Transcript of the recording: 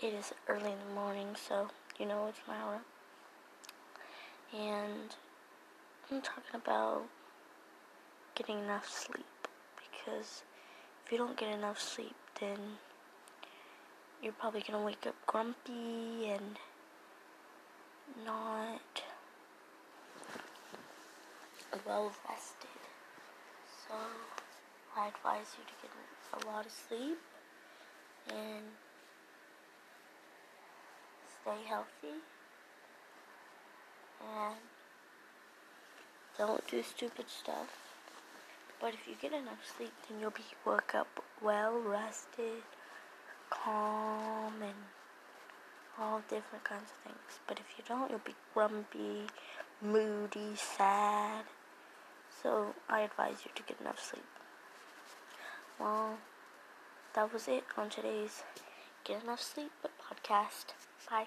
it is early in the morning, so you know it's Laura. And I'm talking about getting enough sleep because if you don't get enough sleep, then you're probably gonna wake up grumpy and not well rested. So I advise you to get a lot of sleep and stay healthy and don't do stupid stuff. But if you get enough sleep, then you'll be woke up well rested, calm, and all different kinds of things. But if you don't, you'll be grumpy, moody, sad. So I advise you to get enough sleep. Well, that was it on today's Get Enough Sleep podcast. 嗨。